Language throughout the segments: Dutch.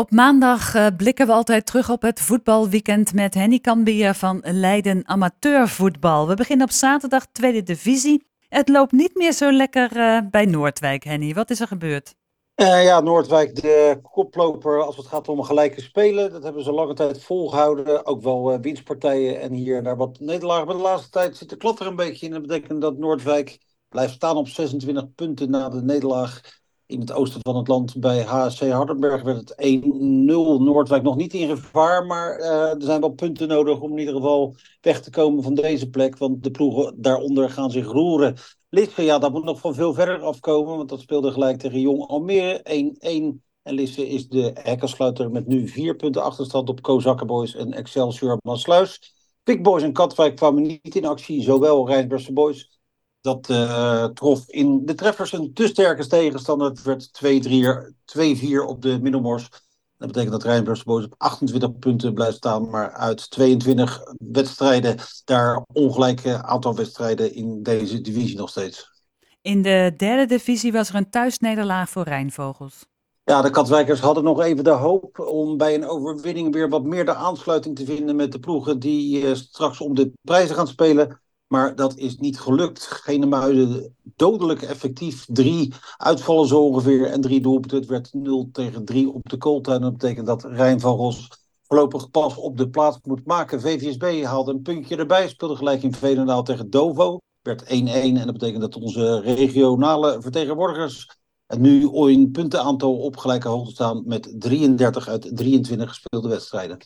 Op maandag uh, blikken we altijd terug op het voetbalweekend met Henny Kambier van Leiden Amateurvoetbal. We beginnen op zaterdag tweede divisie. Het loopt niet meer zo lekker uh, bij Noordwijk, Henny. Wat is er gebeurd? Uh, ja, Noordwijk, de koploper als het gaat om gelijke spelen. Dat hebben ze lange tijd volgehouden. Ook wel winstpartijen en hier en daar wat nederlagen. Maar de laatste tijd zit de klot er een beetje in. Dat betekent dat Noordwijk blijft staan op 26 punten na de nederlaag in het oosten van het land bij HSC Hardenberg werd het 1-0. Noordwijk nog niet in gevaar, maar uh, er zijn wel punten nodig om in ieder geval weg te komen van deze plek. Want de ploegen daaronder gaan zich roeren. Lisse, ja, dat moet nog van veel verder afkomen, want dat speelde gelijk tegen Jong Almere 1-1. En Lisse is de hekkensluiter met nu vier punten achterstand op Kozakkenboys en Excelsior. Pick Boys en Katwijk kwamen niet in actie, zowel Rijnsbergse Boys dat uh, trof in de treffers een te sterke tegenstander. Het werd 2-4 op de middelmors. Dat betekent dat Rijnbergse Boys op 28 punten blijft staan. Maar uit 22 wedstrijden daar ongelijke aantal wedstrijden in deze divisie nog steeds. In de derde divisie was er een thuisnederlaag voor Rijnvogels. Ja, de Katwijkers hadden nog even de hoop om bij een overwinning weer wat meer de aansluiting te vinden met de ploegen die uh, straks om de prijzen gaan spelen. Maar dat is niet gelukt. Geen muiden dodelijk effectief. Drie uitvallen zo ongeveer en drie doelpunten. Het werd 0 tegen 3 op de kooltuin. Dat betekent dat Rijn van Ros voorlopig pas op de plaats moet maken. VVSB haalde een puntje erbij. Speelde gelijk in Veenendaal tegen Dovo. Werd 1-1 en dat betekent dat onze regionale vertegenwoordigers het nu een puntenaantal op gelijke hoogte staan met 33 uit 23 gespeelde wedstrijden.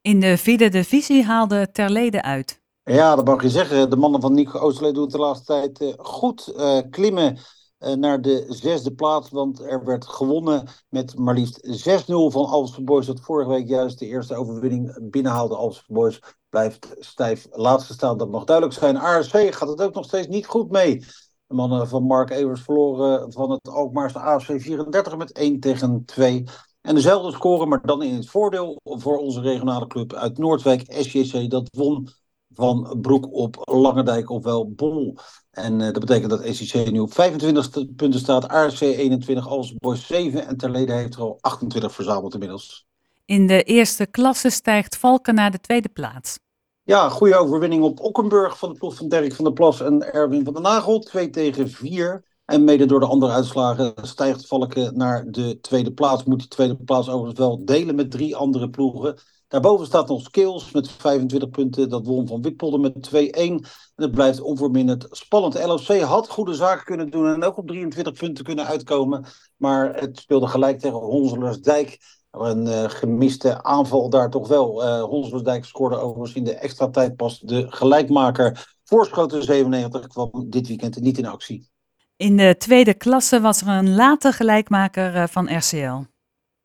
In de vierde divisie haalde Terlede uit. Ja, dat mag je zeggen. De mannen van Nico Oosterlee doen het de laatste tijd uh, goed uh, klimmen uh, naar de zesde plaats. Want er werd gewonnen met maar liefst 6-0 van Alphen Boys. Dat vorige week juist de eerste overwinning binnenhaalde. Alphen Boys blijft stijf laatste staan. Dat mag duidelijk zijn. ARC gaat het ook nog steeds niet goed mee. De mannen van Mark Evers verloren van het Alkmaarse AFC 34 met 1 tegen 2. En dezelfde score, maar dan in het voordeel voor onze regionale club uit Noordwijk, SJC. Dat won van Broek op Langendijk, ofwel Bol. En uh, dat betekent dat SEC nu op 25 punten staat, ARC 21, Alsboys 7 en Terlede heeft er al 28 verzameld inmiddels. In de eerste klasse stijgt Valken naar de tweede plaats. Ja, goede overwinning op Okkenburg van de ploeg van Dirk van der Plas en Erwin van der Nagel. 2 tegen 4. En mede door de andere uitslagen stijgt Valken naar de tweede plaats. Moet die tweede plaats overigens wel delen met drie andere ploegen. Daarboven staat nog Skills met 25 punten. Dat won van Witpolder met 2-1. En het blijft onverminderd spannend. LOC had goede zaken kunnen doen en ook op 23 punten kunnen uitkomen. Maar het speelde gelijk tegen Honselersdijk. Een uh, gemiste aanval daar toch wel. Uh, scoorde overigens in de extra tijd pas de gelijkmaker. Voorschoten 97 kwam dit weekend niet in actie. In de tweede klasse was er een late gelijkmaker uh, van RCL.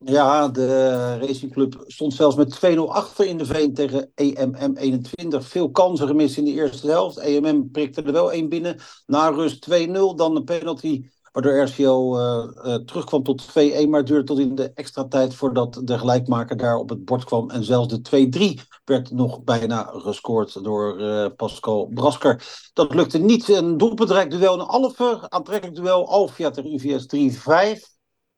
Ja, de racingclub stond zelfs met 2-0 achter in de veen tegen EMM 21. Veel kansen gemist in de eerste helft. EMM prikte er wel één binnen. Na rust 2-0, dan een penalty. Waardoor RCO uh, uh, terugkwam tot 2-1, maar het duurde tot in de extra tijd voordat de gelijkmaker daar op het bord kwam. En zelfs de 2-3 werd nog bijna gescoord door uh, Pascal Brasker. Dat lukte niet. Een doelpunt duel, een Alphen, aantrekkelijk duel. Alfia tegen UVS 3-5.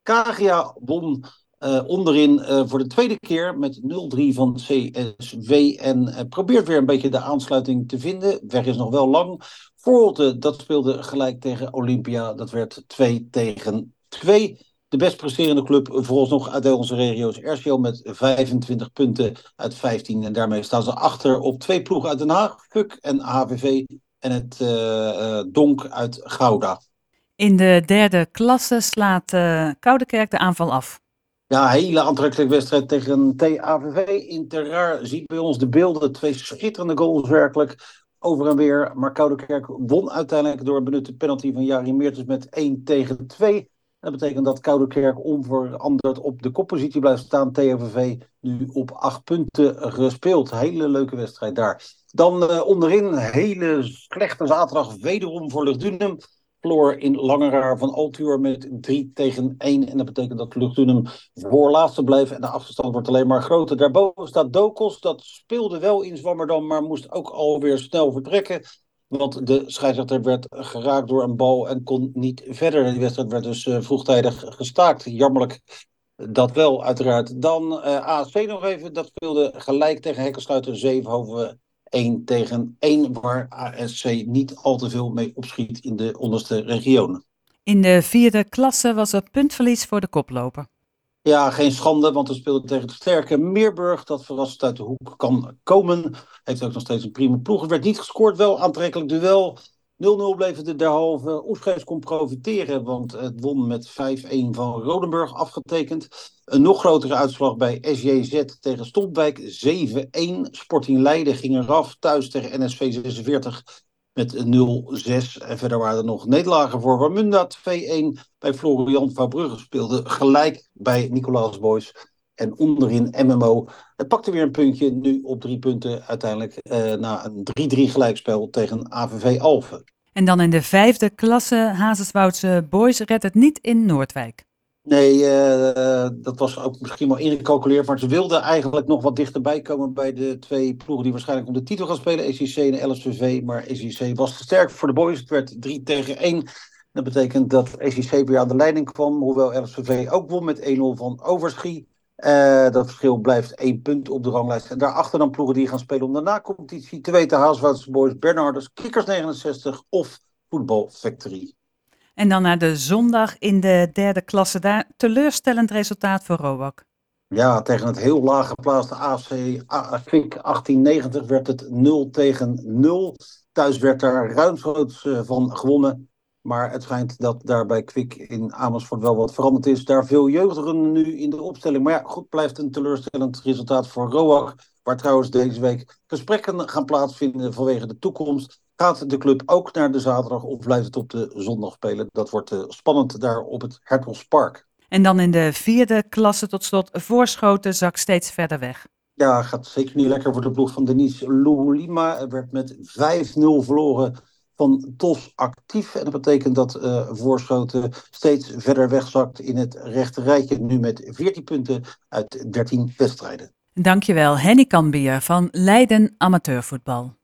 Kagia won uh, onderin uh, voor de tweede keer met 0-3 van CSW. En uh, probeert weer een beetje de aansluiting te vinden. Weg is nog wel lang. Voorholte, dat speelde gelijk tegen Olympia. Dat werd 2 tegen 2. De best presterende club vooralsnog uit onze regio's. RCO met 25 punten uit 15. En daarmee staan ze achter op twee ploegen uit Den Haag. FUK en HVV. En het Donk uit Gouda. In de derde klasse slaat Koudekerk de aanval af. Ja, hele aantrekkelijke wedstrijd tegen TAVV. Interrar ziet bij ons de beelden. Twee schitterende goals werkelijk. Over en weer. Maar Koudekerk won uiteindelijk door een benutte penalty van Jari Meertens met 1 tegen 2. Dat betekent dat Koudekerk onveranderd op de koppositie blijft staan. TAVV nu op 8 punten gespeeld. Hele leuke wedstrijd daar. Dan uh, onderin, hele slechte zaterdag wederom voor Luchtdunum in Langeraar van Altuur met 3 tegen 1. En dat betekent dat Luchtdunum voor laatste blijft. En de afstand wordt alleen maar groter. Daarboven staat Dokos. Dat speelde wel in Zwammerdam, maar moest ook alweer snel vertrekken. Want de scheidsrechter werd geraakt door een bal en kon niet verder. Die wedstrijd werd dus uh, vroegtijdig gestaakt. Jammerlijk Dat wel, uiteraard. Dan uh, eh, AC nog even. Dat speelde gelijk tegen Hekkensluiter 7 1 tegen 1. Waar ASC niet al te veel mee opschiet in de onderste regionen. In de vierde klasse was er puntverlies voor de koploper. Ja, geen schande, want we speelden tegen het sterke Meerburg. Dat verrast uit de hoek kan komen. Heeft ook nog steeds een prima ploeg. Er werd niet gescoord, wel aantrekkelijk duel. 0-0 bleef het derhalve. Oesgees kon profiteren, want het won met 5-1 van Rodenburg afgetekend. Een nog grotere uitslag bij SJZ tegen Stolpwijk, 7-1. Sporting Leiden ging eraf, thuis tegen NSV 46 met 0-6. En verder waren er nog nederlagen voor Warmunda, 2-1. Bij Florian van speelde gelijk bij Nicolaas Boys. En onderin MMO het pakte weer een puntje, nu op drie punten uiteindelijk eh, na een 3-3 gelijkspel tegen AVV Alphen. En dan in de vijfde klasse, Hazeswoudse Boys redt het niet in Noordwijk. Nee, uh, dat was ook misschien wel ingecalculeerd, maar ze wilden eigenlijk nog wat dichterbij komen bij de twee ploegen die waarschijnlijk om de titel gaan spelen, ECC en LSVV. Maar ECC was te sterk voor de Boys, het werd 3 tegen 1. Dat betekent dat ECC weer aan de leiding kwam, hoewel LSVV ook won met 1-0 van Overschie. Uh, dat verschil blijft één punt op de ranglijst. En daarachter dan ploegen die gaan spelen om de na-competitie. Te weten Boys, Bernarders, Kickers 69 of Voetbal Factory. En dan naar de zondag in de derde klasse. Daar teleurstellend resultaat voor Robak. Ja, tegen het heel laag geplaatste AFC Kwik 1890 werd het 0 tegen 0. Thuis werd daar ruimschoots eh, van gewonnen. Maar het schijnt dat daar bij Kwik in Amersfoort wel wat veranderd is. Daar veel jeugdigen nu in de opstelling. Maar ja, goed, blijft een teleurstellend resultaat voor Roak. Waar trouwens deze week gesprekken gaan plaatsvinden vanwege de toekomst. Gaat de club ook naar de zaterdag of blijft het op de zondag spelen? Dat wordt uh, spannend daar op het Hertelspark. En dan in de vierde klasse tot slot Voorschoten zak steeds verder weg. Ja, gaat zeker niet lekker voor de ploeg van Denise Lulima. Er werd met 5-0 verloren van TOS actief. En dat betekent dat uh, Voorschoten steeds verder wegzakt in het rechte rijtje. Nu met 14 punten uit 13 wedstrijden. Dankjewel, Henny Kambier van Leiden Amateurvoetbal.